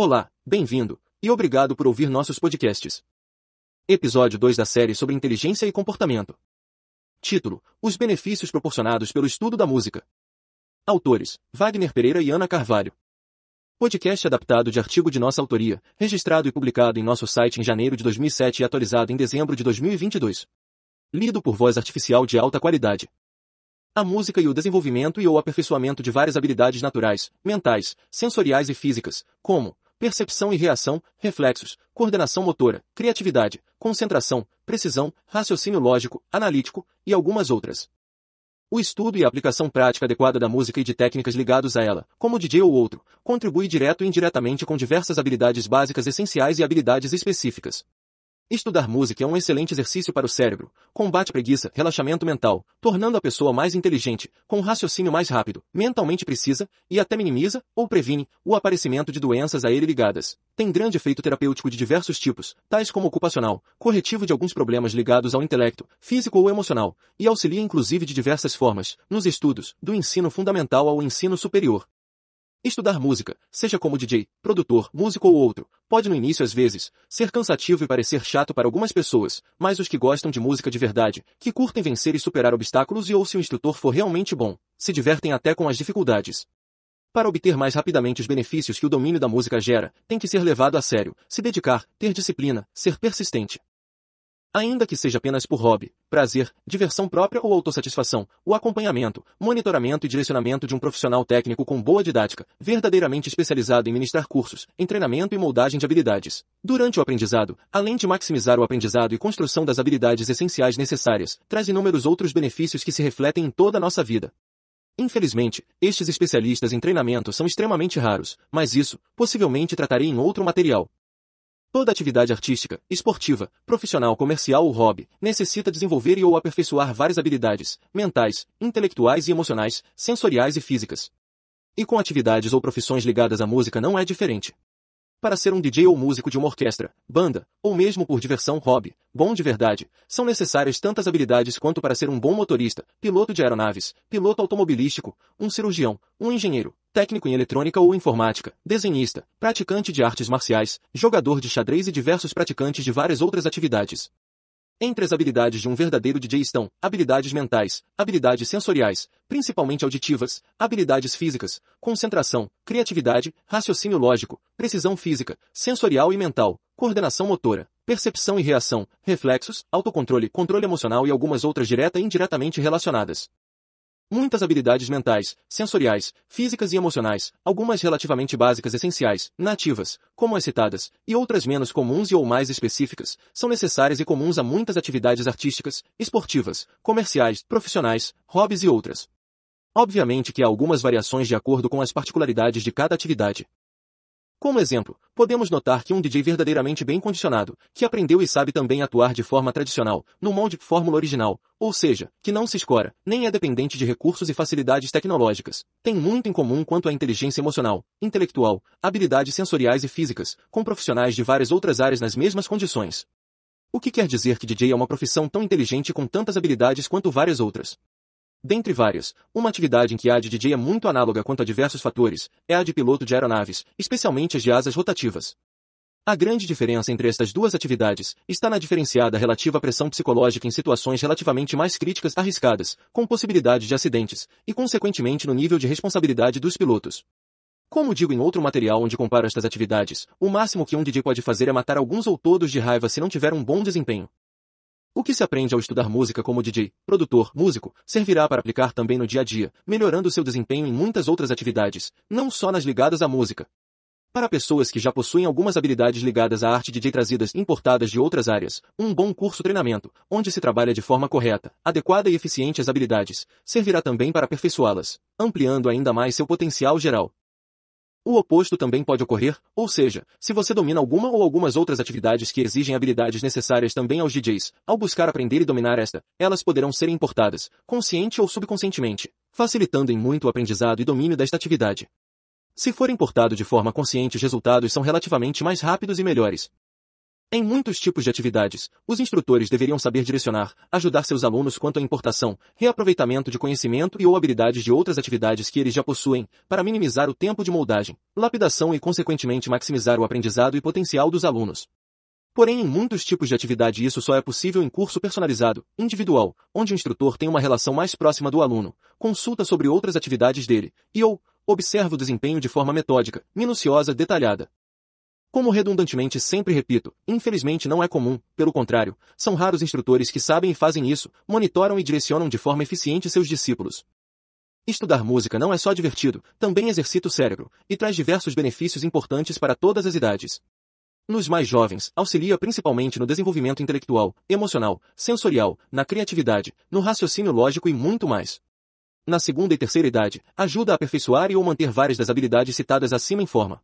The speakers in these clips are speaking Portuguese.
Olá, bem-vindo, e obrigado por ouvir nossos podcasts. Episódio 2 da série sobre inteligência e comportamento. Título: Os benefícios proporcionados pelo estudo da música. Autores: Wagner Pereira e Ana Carvalho. Podcast adaptado de artigo de nossa autoria, registrado e publicado em nosso site em janeiro de 2007 e atualizado em dezembro de 2022. Lido por voz artificial de alta qualidade. A música e o desenvolvimento e ou aperfeiçoamento de várias habilidades naturais, mentais, sensoriais e físicas, como percepção e reação, reflexos, coordenação motora, criatividade, concentração, precisão, raciocínio lógico, analítico e algumas outras. O estudo e a aplicação prática adequada da música e de técnicas ligados a ela, como DJ ou outro, contribui direto e indiretamente com diversas habilidades básicas essenciais e habilidades específicas. Estudar música é um excelente exercício para o cérebro, combate preguiça, relaxamento mental, tornando a pessoa mais inteligente, com raciocínio mais rápido, mentalmente precisa, e até minimiza, ou previne, o aparecimento de doenças a ele ligadas. Tem grande efeito terapêutico de diversos tipos, tais como ocupacional, corretivo de alguns problemas ligados ao intelecto, físico ou emocional, e auxilia inclusive de diversas formas, nos estudos, do ensino fundamental ao ensino superior. Estudar música, seja como DJ, produtor, músico ou outro, pode no início às vezes, ser cansativo e parecer chato para algumas pessoas, mas os que gostam de música de verdade, que curtem vencer e superar obstáculos e ou se o instrutor for realmente bom, se divertem até com as dificuldades. Para obter mais rapidamente os benefícios que o domínio da música gera, tem que ser levado a sério, se dedicar, ter disciplina, ser persistente. Ainda que seja apenas por hobby, prazer, diversão própria ou autossatisfação, o acompanhamento, monitoramento e direcionamento de um profissional técnico com boa didática, verdadeiramente especializado em ministrar cursos, em treinamento e moldagem de habilidades. Durante o aprendizado, além de maximizar o aprendizado e construção das habilidades essenciais necessárias, traz inúmeros outros benefícios que se refletem em toda a nossa vida. Infelizmente, estes especialistas em treinamento são extremamente raros, mas isso, possivelmente tratarei em outro material. Toda atividade artística, esportiva, profissional, comercial ou hobby necessita desenvolver e ou aperfeiçoar várias habilidades mentais, intelectuais e emocionais, sensoriais e físicas. E com atividades ou profissões ligadas à música não é diferente. Para ser um DJ ou músico de uma orquestra, banda, ou mesmo por diversão hobby, bom de verdade, são necessárias tantas habilidades quanto para ser um bom motorista, piloto de aeronaves, piloto automobilístico, um cirurgião, um engenheiro, técnico em eletrônica ou informática, desenhista, praticante de artes marciais, jogador de xadrez e diversos praticantes de várias outras atividades. Entre as habilidades de um verdadeiro DJ estão habilidades mentais, habilidades sensoriais, principalmente auditivas, habilidades físicas, concentração, criatividade, raciocínio lógico, precisão física, sensorial e mental, coordenação motora, percepção e reação, reflexos, autocontrole, controle emocional e algumas outras direta e indiretamente relacionadas. Muitas habilidades mentais, sensoriais, físicas e emocionais, algumas relativamente básicas essenciais, nativas, como as citadas, e outras menos comuns e ou mais específicas, são necessárias e comuns a muitas atividades artísticas, esportivas, comerciais, profissionais, hobbies e outras. Obviamente que há algumas variações de acordo com as particularidades de cada atividade. Como exemplo, podemos notar que um DJ verdadeiramente bem condicionado, que aprendeu e sabe também atuar de forma tradicional, no molde fórmula original, ou seja, que não se escora, nem é dependente de recursos e facilidades tecnológicas, tem muito em comum quanto à inteligência emocional, intelectual, habilidades sensoriais e físicas, com profissionais de várias outras áreas nas mesmas condições. O que quer dizer que DJ é uma profissão tão inteligente com tantas habilidades quanto várias outras. Dentre várias, uma atividade em que a de DJ é muito análoga quanto a diversos fatores, é a de piloto de aeronaves, especialmente as de asas rotativas. A grande diferença entre estas duas atividades está na diferenciada relativa pressão psicológica em situações relativamente mais críticas arriscadas, com possibilidade de acidentes, e consequentemente no nível de responsabilidade dos pilotos. Como digo em outro material onde comparo estas atividades, o máximo que um DJ pode fazer é matar alguns ou todos de raiva se não tiver um bom desempenho. O que se aprende ao estudar música como DJ, produtor, músico, servirá para aplicar também no dia a dia, melhorando seu desempenho em muitas outras atividades, não só nas ligadas à música. Para pessoas que já possuem algumas habilidades ligadas à arte DJ trazidas importadas de outras áreas, um bom curso treinamento, onde se trabalha de forma correta, adequada e eficiente as habilidades, servirá também para aperfeiçoá-las, ampliando ainda mais seu potencial geral. O oposto também pode ocorrer, ou seja, se você domina alguma ou algumas outras atividades que exigem habilidades necessárias também aos DJs, ao buscar aprender e dominar esta, elas poderão ser importadas, consciente ou subconscientemente, facilitando em muito o aprendizado e domínio desta atividade. Se for importado de forma consciente os resultados são relativamente mais rápidos e melhores. Em muitos tipos de atividades, os instrutores deveriam saber direcionar, ajudar seus alunos quanto à importação, reaproveitamento de conhecimento e ou habilidades de outras atividades que eles já possuem, para minimizar o tempo de moldagem, lapidação e consequentemente maximizar o aprendizado e potencial dos alunos. Porém, em muitos tipos de atividade isso só é possível em curso personalizado, individual, onde o instrutor tem uma relação mais próxima do aluno, consulta sobre outras atividades dele, e ou, observa o desempenho de forma metódica, minuciosa, detalhada. Como redundantemente sempre repito, infelizmente não é comum, pelo contrário, são raros instrutores que sabem e fazem isso, monitoram e direcionam de forma eficiente seus discípulos. Estudar música não é só divertido, também exercita o cérebro, e traz diversos benefícios importantes para todas as idades. Nos mais jovens, auxilia principalmente no desenvolvimento intelectual, emocional, sensorial, na criatividade, no raciocínio lógico e muito mais. Na segunda e terceira idade, ajuda a aperfeiçoar e ou manter várias das habilidades citadas acima em forma.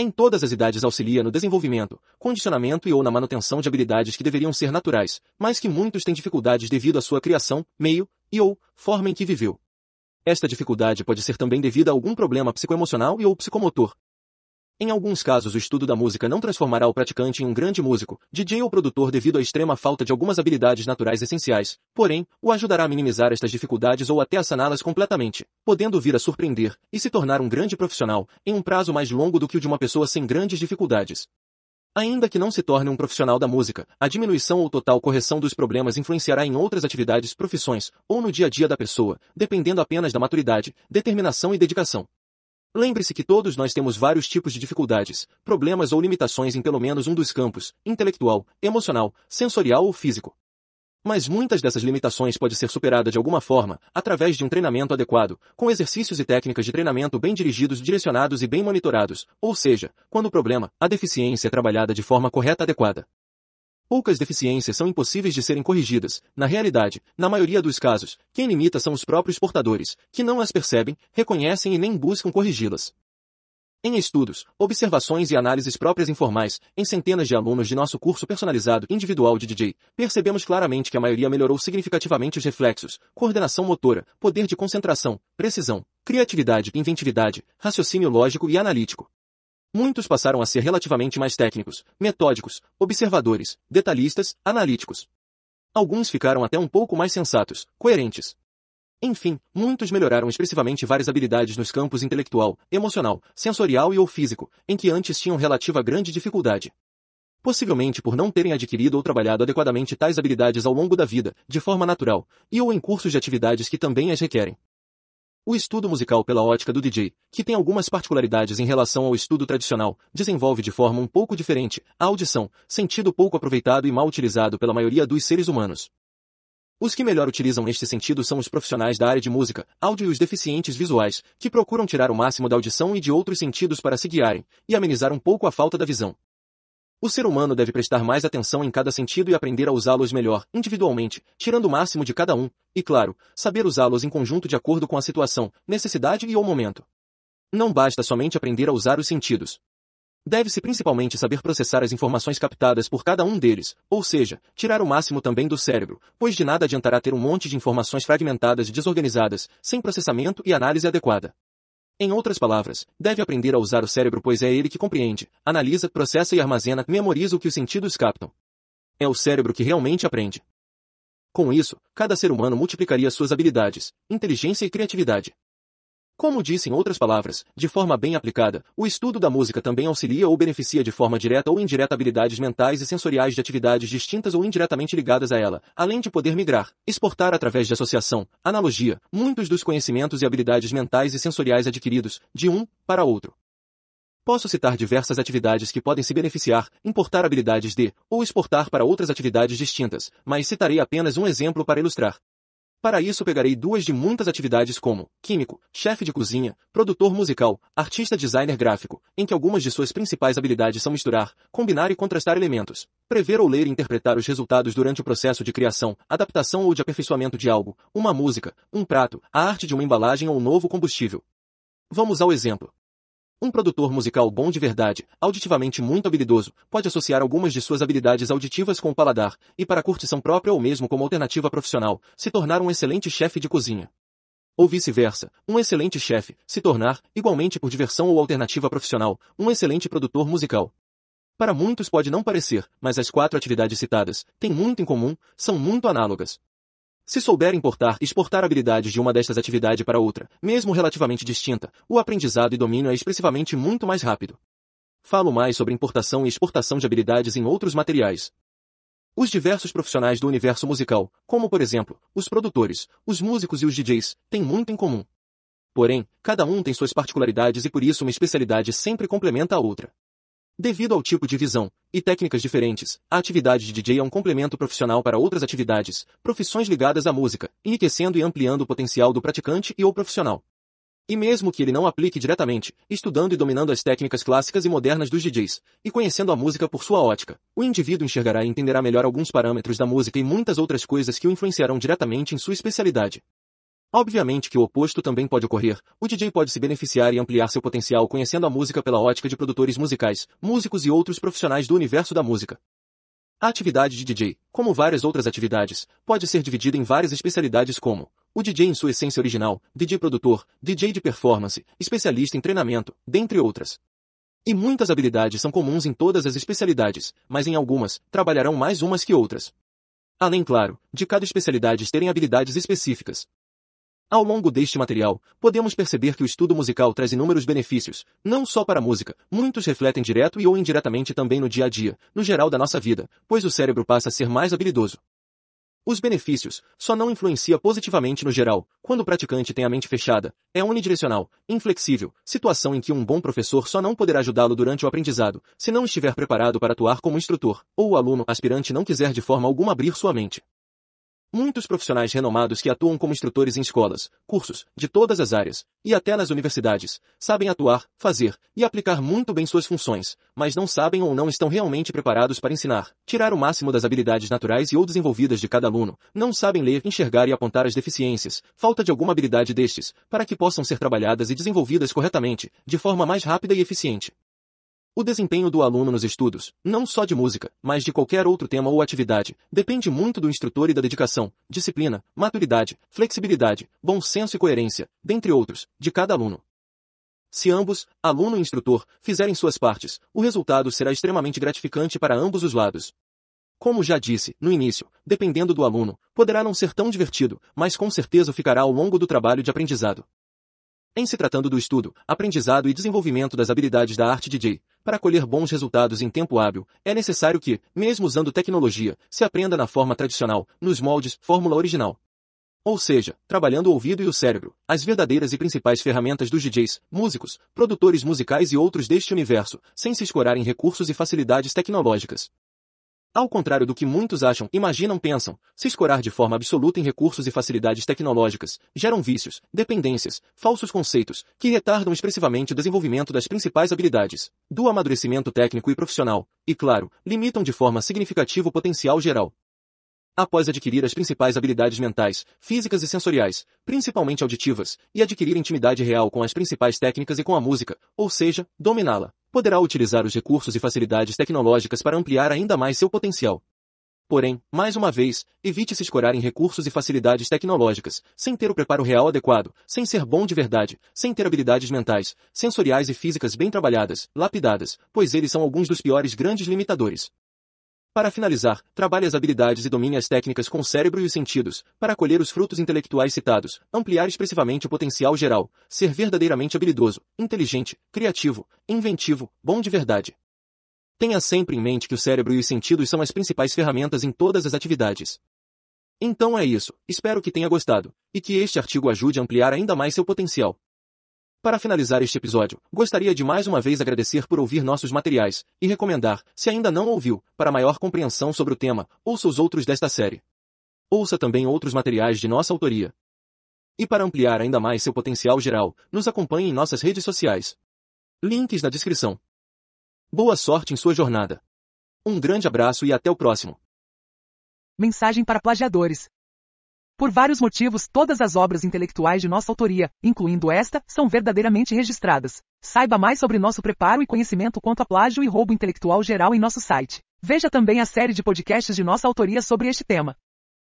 Em todas as idades auxilia no desenvolvimento, condicionamento e ou na manutenção de habilidades que deveriam ser naturais, mas que muitos têm dificuldades devido à sua criação, meio, e ou forma em que viveu. Esta dificuldade pode ser também devida a algum problema psicoemocional e ou psicomotor, em alguns casos o estudo da música não transformará o praticante em um grande músico, DJ ou produtor devido à extrema falta de algumas habilidades naturais essenciais, porém, o ajudará a minimizar estas dificuldades ou até a saná-las completamente, podendo vir a surpreender e se tornar um grande profissional, em um prazo mais longo do que o de uma pessoa sem grandes dificuldades. Ainda que não se torne um profissional da música, a diminuição ou total correção dos problemas influenciará em outras atividades, profissões, ou no dia a dia da pessoa, dependendo apenas da maturidade, determinação e dedicação. Lembre-se que todos nós temos vários tipos de dificuldades, problemas ou limitações em pelo menos um dos campos, intelectual, emocional, sensorial ou físico. Mas muitas dessas limitações podem ser superadas de alguma forma, através de um treinamento adequado, com exercícios e técnicas de treinamento bem dirigidos, direcionados e bem monitorados, ou seja, quando o problema, a deficiência é trabalhada de forma correta e adequada. Poucas deficiências são impossíveis de serem corrigidas. Na realidade, na maioria dos casos, quem limita são os próprios portadores, que não as percebem, reconhecem e nem buscam corrigi-las. Em estudos, observações e análises próprias informais, em centenas de alunos de nosso curso personalizado individual de DJ, percebemos claramente que a maioria melhorou significativamente os reflexos, coordenação motora, poder de concentração, precisão, criatividade, inventividade, raciocínio lógico e analítico. Muitos passaram a ser relativamente mais técnicos, metódicos, observadores, detalhistas, analíticos. Alguns ficaram até um pouco mais sensatos, coerentes. Enfim, muitos melhoraram expressivamente várias habilidades nos campos intelectual, emocional, sensorial e ou físico, em que antes tinham relativa grande dificuldade. Possivelmente por não terem adquirido ou trabalhado adequadamente tais habilidades ao longo da vida, de forma natural, e ou em cursos de atividades que também as requerem. O estudo musical pela ótica do DJ, que tem algumas particularidades em relação ao estudo tradicional, desenvolve de forma um pouco diferente a audição, sentido pouco aproveitado e mal utilizado pela maioria dos seres humanos. Os que melhor utilizam neste sentido são os profissionais da área de música, áudio e os deficientes visuais, que procuram tirar o máximo da audição e de outros sentidos para se guiarem, e amenizar um pouco a falta da visão. O ser humano deve prestar mais atenção em cada sentido e aprender a usá-los melhor, individualmente, tirando o máximo de cada um, e claro, saber usá-los em conjunto de acordo com a situação, necessidade e ou momento. Não basta somente aprender a usar os sentidos. Deve-se principalmente saber processar as informações captadas por cada um deles, ou seja, tirar o máximo também do cérebro, pois de nada adiantará ter um monte de informações fragmentadas e desorganizadas, sem processamento e análise adequada. Em outras palavras, deve aprender a usar o cérebro pois é ele que compreende, analisa, processa e armazena, memoriza o que os sentidos captam. É o cérebro que realmente aprende. Com isso, cada ser humano multiplicaria suas habilidades, inteligência e criatividade. Como disse em outras palavras, de forma bem aplicada, o estudo da música também auxilia ou beneficia de forma direta ou indireta habilidades mentais e sensoriais de atividades distintas ou indiretamente ligadas a ela, além de poder migrar, exportar através de associação, analogia, muitos dos conhecimentos e habilidades mentais e sensoriais adquiridos, de um para outro. Posso citar diversas atividades que podem se beneficiar, importar habilidades de, ou exportar para outras atividades distintas, mas citarei apenas um exemplo para ilustrar. Para isso pegarei duas de muitas atividades como químico, chefe de cozinha, produtor musical, artista designer gráfico, em que algumas de suas principais habilidades são misturar, combinar e contrastar elementos, prever ou ler e interpretar os resultados durante o processo de criação, adaptação ou de aperfeiçoamento de algo, uma música, um prato, a arte de uma embalagem ou um novo combustível. Vamos ao exemplo. Um produtor musical bom de verdade, auditivamente muito habilidoso, pode associar algumas de suas habilidades auditivas com o paladar, e para curtição própria ou mesmo como alternativa profissional, se tornar um excelente chefe de cozinha. Ou vice-versa, um excelente chefe, se tornar, igualmente por diversão ou alternativa profissional, um excelente produtor musical. Para muitos pode não parecer, mas as quatro atividades citadas têm muito em comum, são muito análogas. Se souber importar e exportar habilidades de uma destas atividades para outra, mesmo relativamente distinta, o aprendizado e domínio é expressivamente muito mais rápido. Falo mais sobre importação e exportação de habilidades em outros materiais. Os diversos profissionais do universo musical, como por exemplo, os produtores, os músicos e os DJs, têm muito em comum. Porém, cada um tem suas particularidades e por isso uma especialidade sempre complementa a outra. Devido ao tipo de visão e técnicas diferentes, a atividade de DJ é um complemento profissional para outras atividades, profissões ligadas à música, enriquecendo e ampliando o potencial do praticante e ou profissional. E mesmo que ele não aplique diretamente, estudando e dominando as técnicas clássicas e modernas dos DJs, e conhecendo a música por sua ótica, o indivíduo enxergará e entenderá melhor alguns parâmetros da música e muitas outras coisas que o influenciarão diretamente em sua especialidade. Obviamente que o oposto também pode ocorrer. O DJ pode se beneficiar e ampliar seu potencial conhecendo a música pela ótica de produtores musicais, músicos e outros profissionais do universo da música. A atividade de DJ, como várias outras atividades, pode ser dividida em várias especialidades como o DJ em sua essência original, DJ produtor, DJ de performance, especialista em treinamento, dentre outras. E muitas habilidades são comuns em todas as especialidades, mas em algumas, trabalharão mais umas que outras. Além, claro, de cada especialidade terem habilidades específicas. Ao longo deste material, podemos perceber que o estudo musical traz inúmeros benefícios, não só para a música, muitos refletem direto e ou indiretamente também no dia a dia, no geral da nossa vida, pois o cérebro passa a ser mais habilidoso. Os benefícios só não influencia positivamente no geral, quando o praticante tem a mente fechada, é unidirecional, inflexível, situação em que um bom professor só não poderá ajudá-lo durante o aprendizado, se não estiver preparado para atuar como instrutor, ou o aluno aspirante não quiser de forma alguma abrir sua mente. Muitos profissionais renomados que atuam como instrutores em escolas, cursos, de todas as áreas, e até nas universidades, sabem atuar, fazer e aplicar muito bem suas funções, mas não sabem ou não estão realmente preparados para ensinar, tirar o máximo das habilidades naturais e ou desenvolvidas de cada aluno, não sabem ler, enxergar e apontar as deficiências, falta de alguma habilidade destes, para que possam ser trabalhadas e desenvolvidas corretamente, de forma mais rápida e eficiente. O desempenho do aluno nos estudos, não só de música, mas de qualquer outro tema ou atividade, depende muito do instrutor e da dedicação, disciplina, maturidade, flexibilidade, bom senso e coerência, dentre outros, de cada aluno. Se ambos, aluno e instrutor, fizerem suas partes, o resultado será extremamente gratificante para ambos os lados. Como já disse, no início, dependendo do aluno, poderá não ser tão divertido, mas com certeza ficará ao longo do trabalho de aprendizado. Em se tratando do estudo, aprendizado e desenvolvimento das habilidades da arte DJ, para colher bons resultados em tempo hábil, é necessário que, mesmo usando tecnologia, se aprenda na forma tradicional, nos moldes, fórmula original. Ou seja, trabalhando o ouvido e o cérebro, as verdadeiras e principais ferramentas dos DJs, músicos, produtores musicais e outros deste universo, sem se escorar em recursos e facilidades tecnológicas. Ao contrário do que muitos acham, imaginam, pensam, se escorar de forma absoluta em recursos e facilidades tecnológicas, geram vícios, dependências, falsos conceitos, que retardam expressivamente o desenvolvimento das principais habilidades, do amadurecimento técnico e profissional, e claro, limitam de forma significativa o potencial geral. Após adquirir as principais habilidades mentais, físicas e sensoriais, principalmente auditivas, e adquirir intimidade real com as principais técnicas e com a música, ou seja, dominá-la, poderá utilizar os recursos e facilidades tecnológicas para ampliar ainda mais seu potencial. Porém, mais uma vez, evite se escorar em recursos e facilidades tecnológicas, sem ter o preparo real adequado, sem ser bom de verdade, sem ter habilidades mentais, sensoriais e físicas bem trabalhadas, lapidadas, pois eles são alguns dos piores grandes limitadores. Para finalizar, trabalhe as habilidades e domine as técnicas com o cérebro e os sentidos, para colher os frutos intelectuais citados, ampliar expressivamente o potencial geral, ser verdadeiramente habilidoso, inteligente, criativo, inventivo, bom de verdade. Tenha sempre em mente que o cérebro e os sentidos são as principais ferramentas em todas as atividades. Então é isso, espero que tenha gostado, e que este artigo ajude a ampliar ainda mais seu potencial. Para finalizar este episódio, gostaria de mais uma vez agradecer por ouvir nossos materiais e recomendar, se ainda não ouviu, para maior compreensão sobre o tema, ouça os outros desta série. Ouça também outros materiais de nossa autoria. E para ampliar ainda mais seu potencial geral, nos acompanhe em nossas redes sociais. Links na descrição. Boa sorte em sua jornada. Um grande abraço e até o próximo. Mensagem para plagiadores. Por vários motivos, todas as obras intelectuais de nossa autoria, incluindo esta, são verdadeiramente registradas. Saiba mais sobre nosso preparo e conhecimento quanto a plágio e roubo intelectual geral em nosso site. Veja também a série de podcasts de nossa autoria sobre este tema.